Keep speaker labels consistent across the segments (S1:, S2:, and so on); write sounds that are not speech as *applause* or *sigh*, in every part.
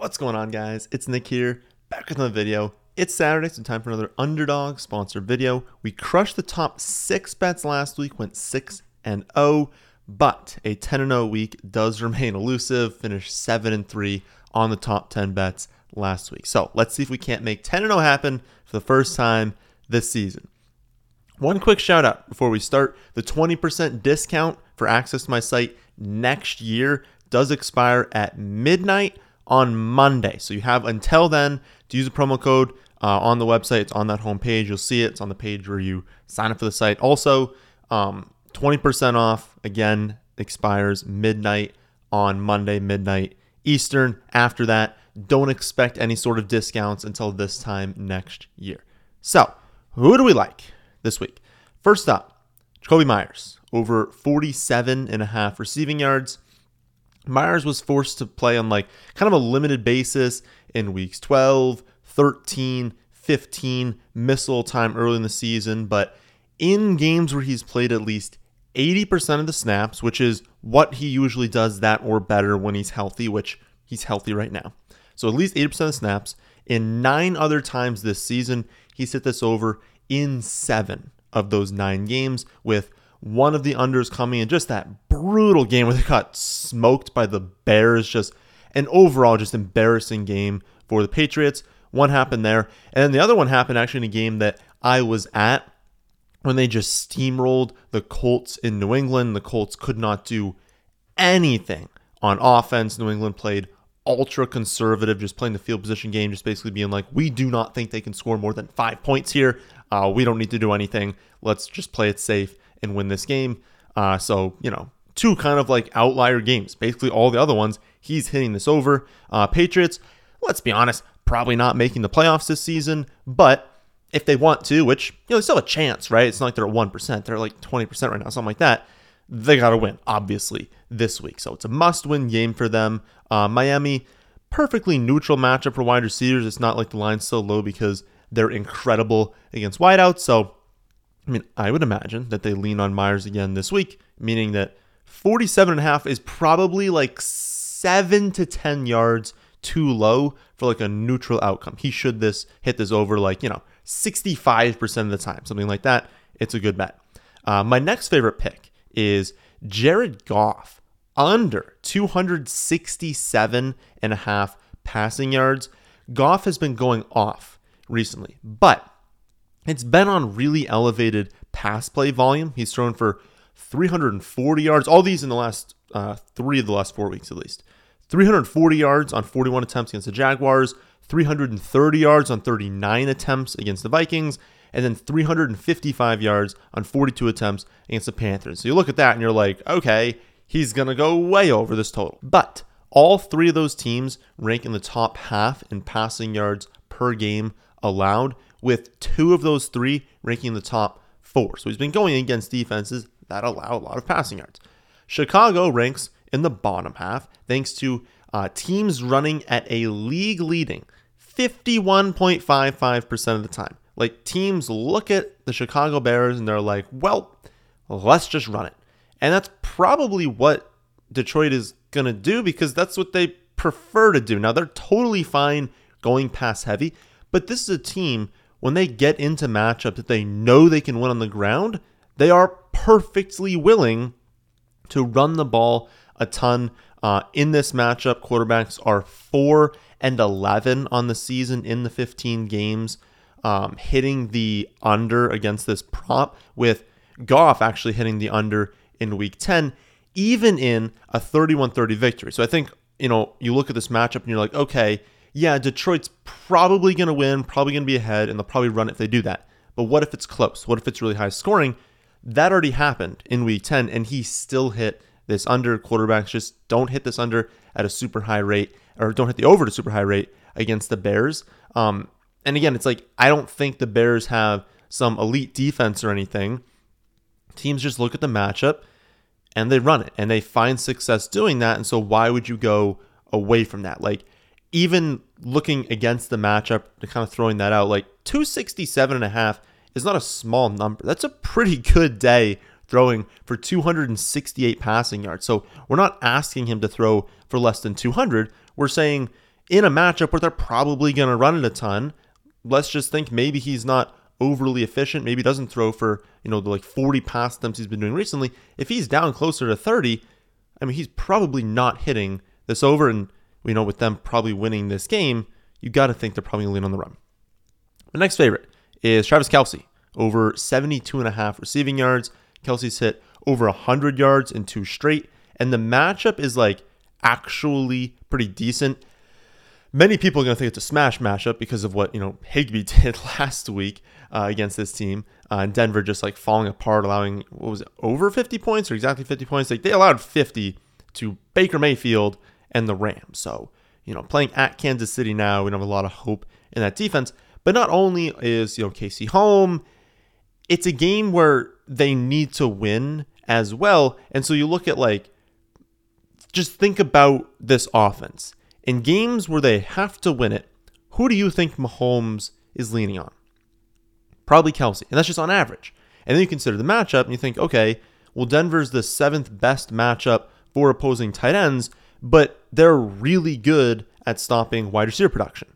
S1: What's going on, guys? It's Nick here, back with another video. It's Saturday, so time for another underdog sponsored video. We crushed the top six bets last week, went 6 and 0, but a 10 and 0 week does remain elusive. Finished 7 and 3 on the top 10 bets last week. So let's see if we can't make 10 and 0 happen for the first time this season. One quick shout out before we start the 20% discount for access to my site next year does expire at midnight on Monday. So you have until then to use the promo code uh, on the website. It's on that homepage. You'll see it. It's on the page where you sign up for the site. Also, um, 20% off again expires midnight on Monday, midnight Eastern. After that, don't expect any sort of discounts until this time next year. So, who do we like this week? First up, Jakobi Myers, over 47 and a half receiving yards. Myers was forced to play on like kind of a limited basis in weeks 12, 13, 15, missile time early in the season, but in games where he's played at least 80% of the snaps, which is what he usually does that or better when he's healthy, which he's healthy right now. So at least 80% of the snaps. In nine other times this season, he's hit this over in seven of those nine games, with one of the unders coming in just that brutal game where they got smoked by the Bears. Just an overall just embarrassing game for the Patriots. One happened there. And then the other one happened actually in a game that I was at when they just steamrolled the Colts in New England. The Colts could not do anything on offense. New England played ultra conservative, just playing the field position game, just basically being like, we do not think they can score more than five points here. Uh, we don't need to do anything. Let's just play it safe and win this game. Uh, so, you know, two kind of like outlier games. Basically, all the other ones, he's hitting this over. Uh, Patriots, let's be honest, probably not making the playoffs this season, but if they want to, which, you know, they still have a chance, right? It's not like they're at 1%, they're like 20% right now, something like that. They got to win, obviously, this week. So it's a must win game for them. Uh, Miami, perfectly neutral matchup for wide receivers. It's not like the line's so low because they're incredible against wideouts. So I mean, I would imagine that they lean on Myers again this week, meaning that 47 and a half is probably like 7 to 10 yards too low for like a neutral outcome. He should this hit this over like, you know, 65% of the time, something like that. It's a good bet. Uh, my next favorite pick is Jared Goff under 267 and a half passing yards. Goff has been going off recently, but it's been on really elevated pass play volume. He's thrown for 340 yards. All these in the last uh, three of the last four weeks, at least. 340 yards on 41 attempts against the Jaguars, 330 yards on 39 attempts against the Vikings, and then 355 yards on 42 attempts against the Panthers. So you look at that and you're like, okay, he's going to go way over this total. But all three of those teams rank in the top half in passing yards per game allowed, with two of those three ranking in the top four. So he's been going against defenses that allow a lot of passing yards. Chicago ranks in the bottom half thanks to uh, teams running at a league leading 51.55% of the time. Like teams look at the Chicago Bears and they're like, well, let's just run it. And that's probably what Detroit is going to do because that's what they prefer to do. Now, they're totally fine going pass heavy, but this is a team when they get into matchups that they know they can win on the ground, they are perfectly willing to run the ball a ton. Uh, in this matchup, quarterbacks are 4 and 11 on the season in the 15 games, um, hitting the under against this prop, with Goff actually hitting the under in week 10, even in a 31 30 victory. So I think, you know, you look at this matchup and you're like, okay, yeah, Detroit's probably going to win, probably going to be ahead, and they'll probably run if they do that. But what if it's close? What if it's really high scoring? That already happened in week 10, and he still hit this under. Quarterbacks just don't hit this under at a super high rate, or don't hit the over at a super high rate against the Bears. Um, and again, it's like, I don't think the Bears have some elite defense or anything. Teams just look at the matchup and they run it, and they find success doing that. And so, why would you go away from that? Like, even looking against the matchup, to kind of throwing that out, like 267 and a half is not a small number. That's a pretty good day throwing for 268 passing yards. So we're not asking him to throw for less than 200. We're saying in a matchup where they're probably going to run it a ton. Let's just think maybe he's not overly efficient. Maybe doesn't throw for, you know, the like 40 pass attempts he's been doing recently. If he's down closer to 30, I mean, he's probably not hitting this over. And, you know, with them probably winning this game, you got to think they're probably lean on the run. The next favorite is Travis Kelce, over 72 and a half receiving yards. Kelce's hit over 100 yards in two straight. And the matchup is like actually pretty decent. Many people are going to think it's a smash matchup because of what, you know, Higbee *laughs* did last week uh, against this team. Uh, and Denver just like falling apart, allowing, what was it, over 50 points or exactly 50 points? Like they allowed 50 to Baker Mayfield and the Rams. So, you know, playing at Kansas City now, we don't have a lot of hope in that defense. But not only is, you know, KC home, it's a game where they need to win as well. And so you look at like, just think about this offense. In games where they have to win it, who do you think Mahomes is leaning on? Probably Kelce. And that's just on average. And then you consider the matchup and you think, okay, well, Denver's the seventh best matchup for opposing tight ends, but they're really good at stopping wide receiver production.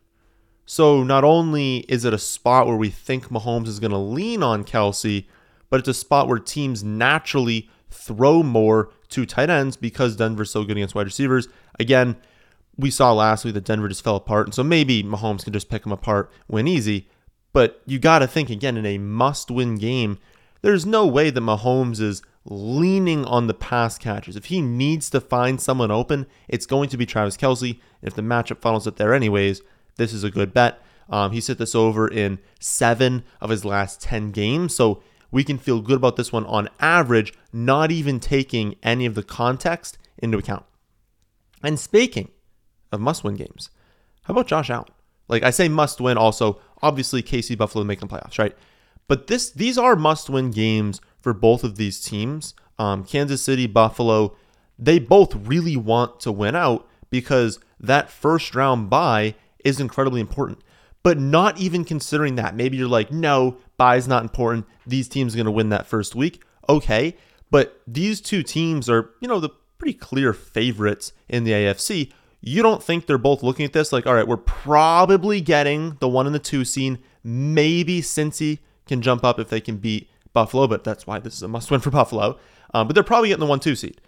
S1: So not only is it a spot where we think Mahomes is going to lean on Kelce, but it's a spot where teams naturally throw more to tight ends because Denver's so good against wide receivers. Again, we saw last week that Denver just fell apart, and so maybe Mahomes can just pick them apart, win easy. But you got to think again in a must-win game, there's no way that Mahomes is leaning on the pass catchers. If he needs to find someone open, it's going to be Travis Kelce. If the matchup funnels it there anyways, this is a good bet. Um, he set this over in seven of his last 10 games. So we can feel good about this one on average, not even taking any of the context into account. And speaking of must win games, how about Josh Allen? Like I say, must win. Also, obviously, KC Buffalo making playoffs, right? But this these are must win games for both of these teams. Um, Kansas City, Buffalo, they both really want to win out because that first round bye is incredibly important. But not even considering that, maybe you're like, no, bye is not important. These teams are going to win that first week. Okay. But these two teams are, you know, the pretty clear favorites in the AFC. You don't think they're both looking at this like, all right, we're probably getting the one and the two scene. Maybe Cincy can jump up if they can beat Buffalo, but that's why this is a must win for Buffalo. Um, but they're probably getting the one two seed.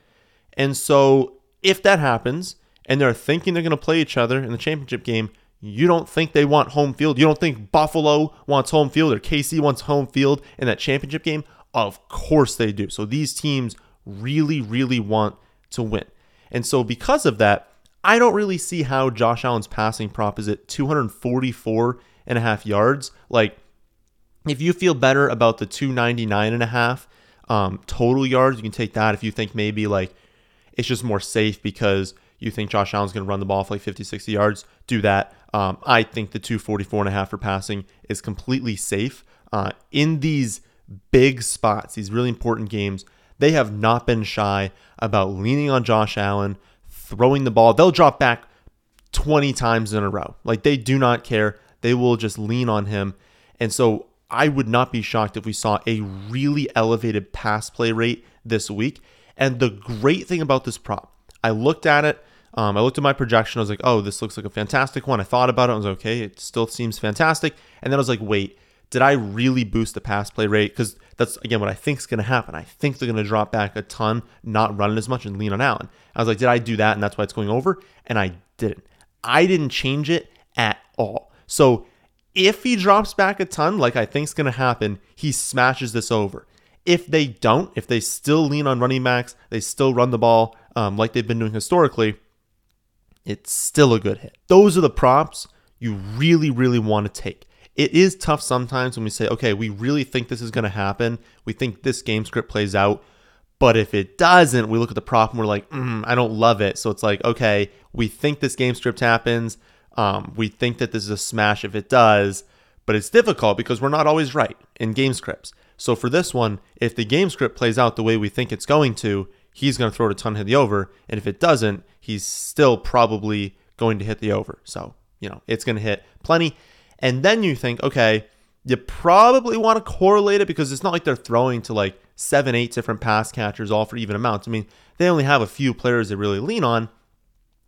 S1: And so if that happens and they're thinking they're going to play each other in the championship game, you don't think they want home field? You don't think Buffalo wants home field or KC wants home field in that championship game? Of course they do. So these teams really, really want to win. And so because of that, I don't really see how Josh Allen's passing prop is at 244 and a half yards. Like, if you feel better about the 299 and a half um, total yards, you can take that. If you think maybe like it's just more safe because you think Josh Allen's going to run the ball for like 50, 60 yards, do that. Um, I think the 244 and a half for passing is completely safe. Uh, in these big spots, these really important games, they have not been shy about leaning on Josh Allen, throwing the ball. They'll drop back 20 times in a row. Like they do not care. They will just lean on him. And so I would not be shocked if we saw a really elevated pass play rate this week. And the great thing about this prop, I looked at it um, I looked at my projection. I was like, oh, this looks like a fantastic one. I thought about it. I was like, okay, it still seems fantastic. And then I was like, wait, did I really boost the pass play rate? Because that's, again, what I think is going to happen. I think they're going to drop back a ton, not running as much, and lean on Allen. I was like, did I do that? And that's why it's going over? And I didn't. I didn't change it at all. So if he drops back a ton, like I think is going to happen, he smashes this over. If they don't, if they still lean on running backs, they still run the ball um, like they've been doing historically, it's still a good hit. Those are the props you really, really want to take. It is tough sometimes when we say, okay, we really think this is going to happen. We think this game script plays out. But if it doesn't, we look at the prop and we're like, mm, I don't love it. So it's like, okay, we think this game script happens. Um, we think that this is a smash if it does, but it's difficult because we're not always right in game scripts. So for this one, if the game script plays out the way we think it's going to, he's going to throw it a ton hit the over. And if it doesn't, he's still probably going to hit the over. So, you know, it's going to hit plenty. And then you think, okay, you probably want to correlate it because it's not like they're throwing to like seven, eight different pass catchers all for even amounts. I mean, they only have a few players they really lean on.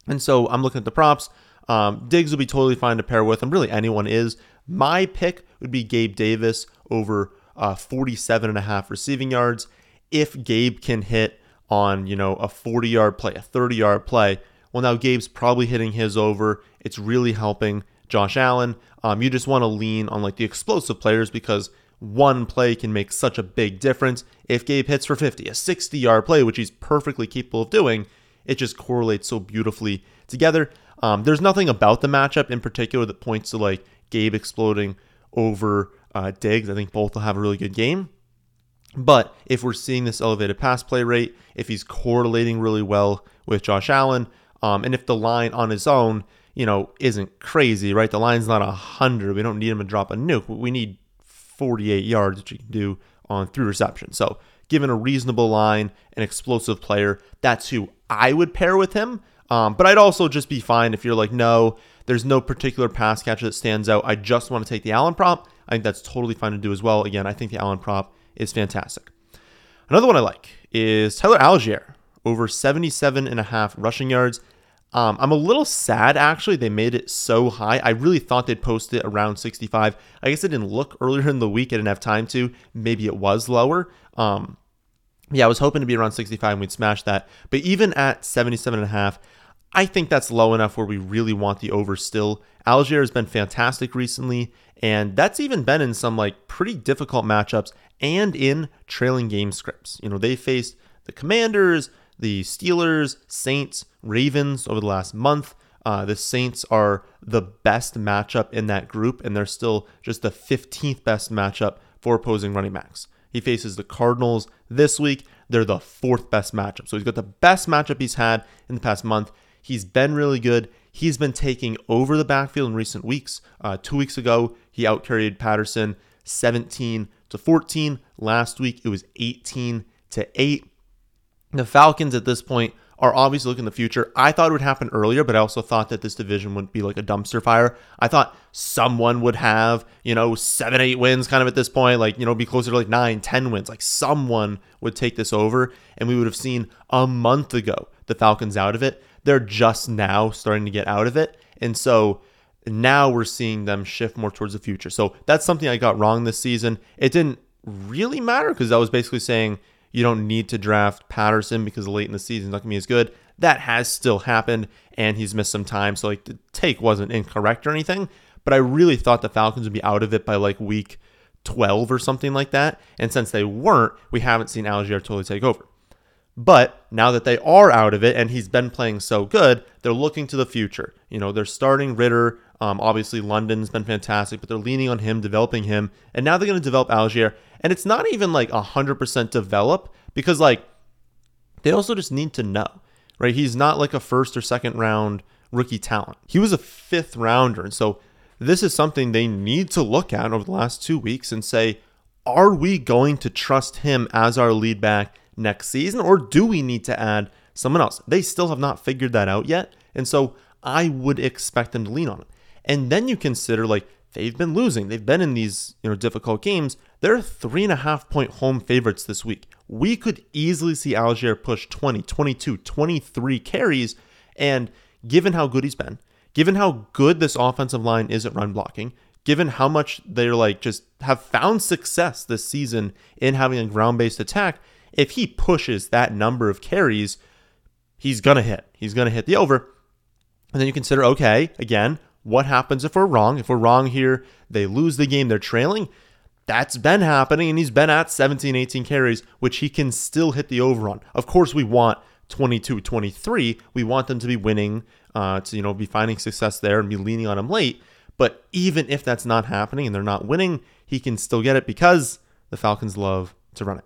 S1: And so I'm looking at the props. Um, Diggs would be totally fine to pair with him. Really, anyone is. My pick would be Gabe Davis over uh, 47 and a half receiving yards. If Gabe can hit on, you know, a 40 yard play, a 30 yard play, well, now Gabe's probably hitting his over. It's really helping Josh Allen. Um, you just want to lean on like the explosive players because one play can make such a big difference. If Gabe hits for 50, a 60 yard play, which he's perfectly capable of doing, it just correlates so beautifully together. Um, there's nothing about the matchup in particular that points to like Gabe exploding over uh, Diggs. I think both will have a really good game. But if we're seeing this elevated pass play rate, if he's correlating really well with Josh Allen, um, and if the line on his own, you know, isn't crazy, right? The line's not 100. We don't need him to drop a nuke. We need 48 yards, which you can do on three receptions. So, given a reasonable line, an explosive player, that's who I would pair with him. Um, but I'd also just be fine if you're like, no, there's no particular pass catcher that stands out. I just want to take the Allen prop. I think that's totally fine to do as well. Again, I think the Allen prop is fantastic. Another one I like is Tyler Allgeier, over 77 and a half rushing yards. Um, I'm a little sad actually. They made it so high. I really thought they'd post it around 65. I guess I didn't look earlier in the week. I didn't have time to. Maybe it was lower. Um, yeah, I was hoping to be around 65 and we'd smash that. But even at 77 and a half, I think that's low enough where we really want the over still. Allgeier has been fantastic recently, and that's even been in some like pretty difficult matchups and in trailing game scripts. You know, they faced the Commanders, the Steelers, Saints, Ravens over the last month. Uh, the Saints are the best matchup in that group, and they're still just the 15th best matchup for opposing running backs. He faces the Cardinals this week. They're the fourth best matchup. So he's got the best matchup he's had in the past month. He's been really good. He's been taking over the backfield in recent weeks. Uh, two weeks ago, he outcarried Patterson 17 to 14. Last week, it was 18 to 8. The Falcons at this point are obviously looking the future. I thought it would happen earlier, but I also thought that this division wouldn't be like a dumpster fire. I thought someone would have, you know, seven, eight wins kind of at this point, like, you know, be closer to like nine, ten wins. Like someone would take this over, and we would have seen a month ago the Falcons out of it. They're just now starting to get out of it. And so now we're seeing them shift more towards the future. So that's something I got wrong this season. It didn't really matter because I was basically saying you don't need to draft Patterson because late in the season he's not to be as good. That has still happened and he's missed some time. So like the take wasn't incorrect or anything, but I really thought the Falcons would be out of it by like week 12 or something like that. And since they weren't, we haven't seen Allgeier totally take over. But now that they are out of it and he's been playing so good, they're looking to the future. You know, they're starting Ridder. Um, obviously, London's been fantastic, but they're leaning on him, developing him. And now they're going to develop Allgeier. And it's not even like 100% develop because, like, they also just need to know, right? He's not like a first or second round rookie talent. He was a fifth rounder. And so this is something they need to look at over the last two weeks and say, are we going to trust him as our lead back next season, or do we need to add someone else? They still have not figured that out yet. And so I would expect them to lean on it. And then you consider like they've been losing. They've been in these, you know, difficult games. They're three and a half point home favorites this week. We could easily see Allgeier push 20, 22, 23 carries. And given how good he's been, given how good this offensive line is at run blocking, given how much they're like just have found success this season in having a ground based attack, if he pushes that number of carries, he's going to hit. He's going to hit the over. And then you consider, okay, again, what happens if we're wrong? If we're wrong here, they lose the game, they're trailing. That's been happening, and he's been at 17, 18 carries, which he can still hit the over on. Of course, we want 22, 23. We want them to be winning, uh, to you know be finding success there and be leaning on him late. But even if that's not happening and they're not winning, he can still get it because the Falcons love to run it.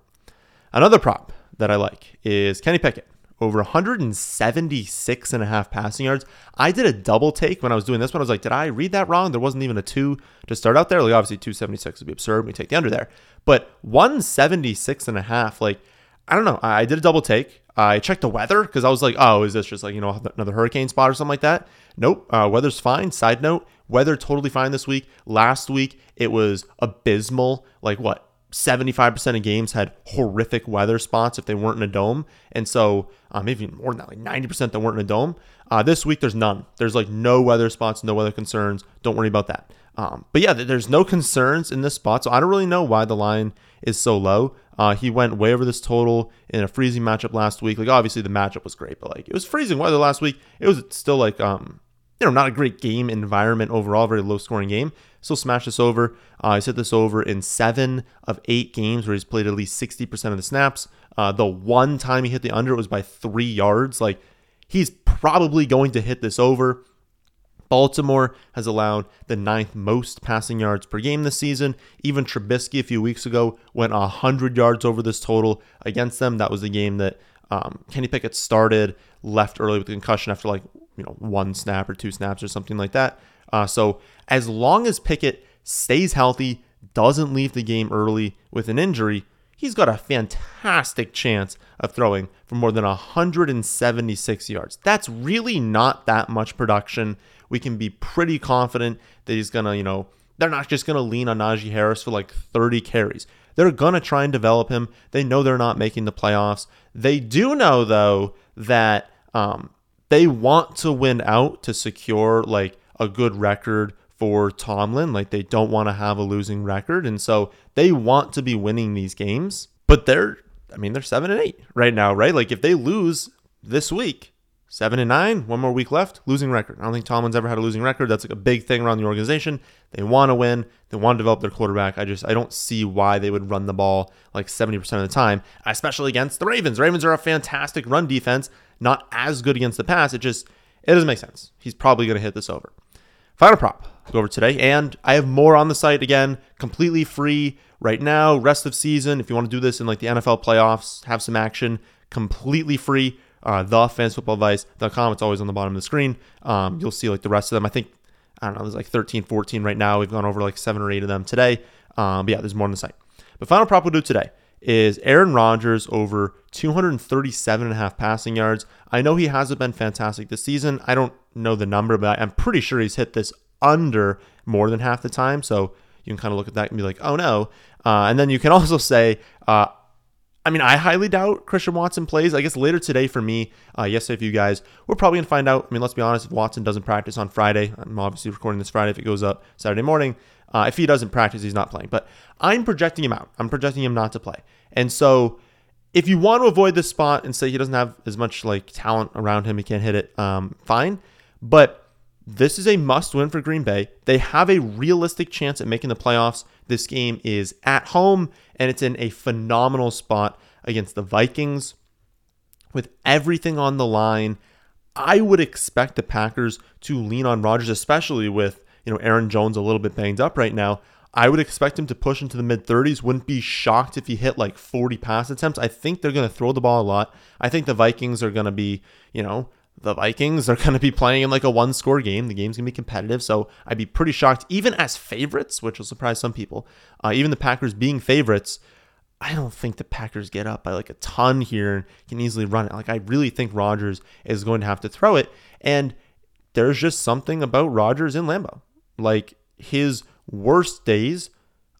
S1: Another prop that I like is Kenny Pickett over 176 and a half passing yards. I did a double take when I was doing this one. I was like, did I read that wrong? There wasn't even a two to start out there. Like obviously 276 would be absurd. We take the under there, but 176 and a half. Like I don't know. I did a double take. I checked the weather because I was like, oh, is this just like you know another hurricane spot or something like that? Nope. Uh, weather's fine. Side note: weather totally fine this week. Last week it was abysmal. Like what 75% of games had horrific weather spots if they weren't in a dome. And so, um, maybe more than that, like 90% that weren't in a dome. Uh, this week, there's none. There's like no weather spots, no weather concerns. Don't worry about that. Um, but yeah, there's no concerns in this spot. So I don't really know why the line is so low. Uh, he went way over this total in a freezing matchup last week. Like obviously the matchup was great, but like it was freezing weather last week. It was still like um you know not a great game environment overall, very low scoring game. Still smash this over. Uh, he's hit this over in seven of eight games where he's played at least sixty percent of the snaps. Uh, the one time he hit the under it was by three yards. Like he's probably going to hit this over. Baltimore has allowed the ninth most passing yards per game this season. Even Trubisky a few weeks ago went 100 yards over this total against them. That was the game that um, Kenny Pickett started, left early with a concussion after like you know one snap or two snaps or something like that. Uh, so as long as Pickett stays healthy, doesn't leave the game early with an injury, he's got a fantastic chance of throwing for more than 176 yards. That's really not that much production we can be pretty confident that he's going to, you know, they're not just going to lean on Najee Harris for like 30 carries. They're going to try and develop him. They know they're not making the playoffs. They do know, though, that um, they want to win out to secure like a good record for Tomlin. Like they don't want to have a losing record. And so they want to be winning these games. But they're, I mean, they're seven and eight right now, right? Like if they lose this week, Seven and nine, one more week left, losing record. I don't think Tomlin's ever had a losing record. That's like a big thing around the organization. They want to win. They want to develop their quarterback. I just I don't see why they would run the ball like 70% of the time, especially against the Ravens. Ravens are a fantastic run defense, not as good against the pass. It just it doesn't make sense. He's probably going to hit this over. Final prop go over today, and I have more on the site again, completely free right now. Rest of season, if you want to do this in like the NFL playoffs, have some action, completely free uh, thefantasyfootballadvice.com. It's always on the bottom of the screen. Um, you'll see like the rest of them. I think, I don't know, there's like 13, 14 right now. We've gone over like seven or eight of them today. Um, but yeah, there's more on the site. But final prop we'll do today is Aaron Rodgers over 237 and a half passing yards. I know he hasn't been fantastic this season. I don't know the number, but I'm pretty sure he's hit this under more than half the time. So you can kind of look at that and be like, oh no. Uh, and then you can *laughs* also say, uh, I mean, I highly doubt Christian Watson plays. I guess later today for me, uh, yesterday for you guys, we're probably going to find out. I mean, let's be honest, if Watson doesn't practice on Friday, I'm obviously recording this Friday if it goes up Saturday morning. Uh, if he doesn't practice, he's not playing. But I'm projecting him out. I'm projecting him not to play. And so if you want to avoid this spot and say he doesn't have as much like talent around him, he can't hit it, um, fine. But this is a must win for Green Bay. They have a realistic chance at making the playoffs. This game is at home and it's in a phenomenal spot against the Vikings. With everything on the line, I would expect the Packers to lean on Rodgers, especially with you know Aaron Jones a little bit banged up right now. I would expect him to push into the mid 30s. Wouldn't be shocked if he hit like 40 pass attempts. I think they're going to throw the ball a lot. I think the Vikings are going to be, you know, the Vikings are *laughs* going to be playing in like a one score game. The game's going to be competitive. So I'd be pretty shocked, even as favorites, which will surprise some people, uh, even the Packers being favorites. I don't think the Packers get up by like a ton here and can easily run it. Like, I really think Rodgers is going to have to throw it. And there's just something about Rodgers in Lambeau. Like, his worst days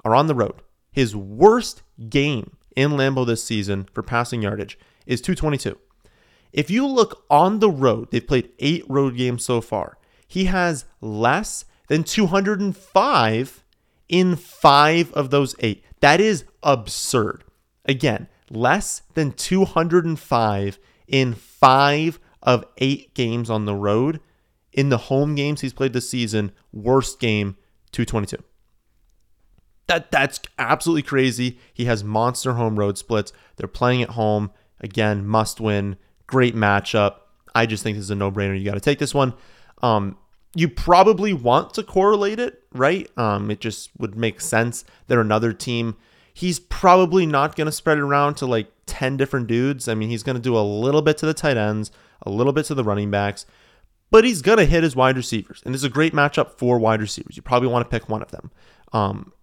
S1: are on the road. His worst game in Lambeau this season for passing yardage is 222. If you look on the road, they've played eight road games so far. He has less than 205 in five of those eight. That is absurd. Again, less than 205 in five of eight games on the road. In the home games he's played this season, worst game, 222. That that's absolutely crazy. He has monster home road splits. They're playing at home. Again, must win. Great matchup. I just think this is a no-brainer. You got to take this one. Um, you probably want to correlate it, right? Um, it just would make sense that another team. He's probably not going to spread it around to like 10 different dudes. I mean, he's going to do a little bit to the tight ends, a little bit to the running backs, but he's going to hit his wide receivers. And this is a great matchup for wide receivers. You probably want to pick one of them. Um,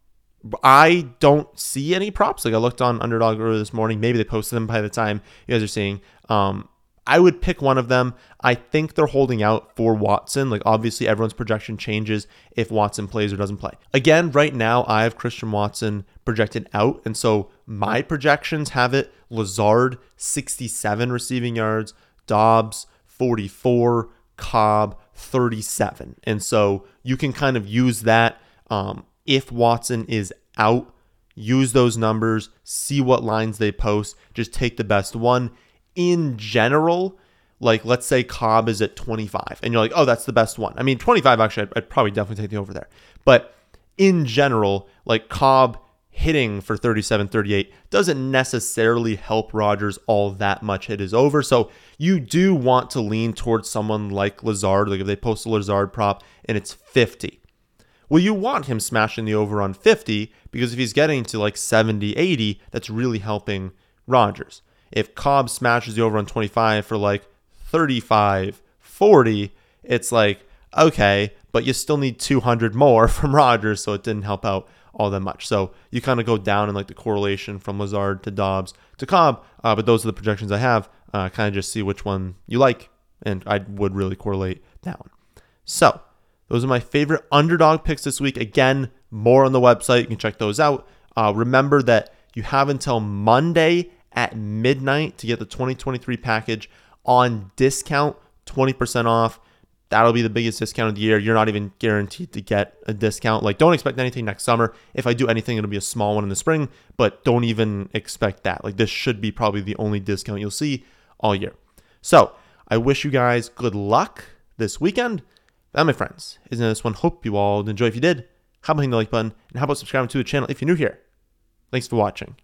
S1: I don't see any props. Like I looked on Underdog earlier this morning. Maybe they posted them by the time you guys are seeing. Um, I would pick one of them. I think they're holding out for Watson. Like, obviously, everyone's projection changes if Watson plays or doesn't play. Again, right now, I have Christian Watson projected out. And so my projections have it Lazard, 67 receiving yards, Doubs, 44, Cobb, 37. And so you can kind of use that um, if Watson is out. Use those numbers, see what lines they post, just take the best one in general, like let's say Cobb is at 25 and you're like, oh, that's the best one. I mean, 25 actually, I'd, I'd probably definitely take the over there. But in general, like Cobb hitting for 37 38 doesn't necessarily help Rodgers all that much hit his over. So you do want to lean towards someone like Lazard. Like if they post a Lazard prop and it's 50. Well, you want him smashing the over on 50 because if he's getting to like 70, 80, that's really helping Rodgers. If Cobb smashes the over on 25 for like 35, 40, it's like, okay, but you still need 200 more *laughs* from Rodgers, so it didn't help out all that much. So you kind of go down in like the correlation from Lazard to Doubs to Cobb, uh, but those are the projections I have. Uh, kind of just see which one you like, and I would really correlate that one. So those are my favorite underdog picks this week. Again, more on the website. You can check those out. Uh, remember that you have until Monday at midnight to get the 2023 package on discount, 20% off. That'll be the biggest discount of the year. You're not even guaranteed to get a discount. Like, don't expect anything next summer. If I do anything, it'll be a small one in the spring, but don't even expect that. Like, this should be probably the only discount you'll see all year. So, I wish you guys good luck this weekend. That, my friends, isn't this one? Hope you all enjoy. If you did, how about hitting the like button and how about subscribing to the channel if you're new here? Thanks for watching.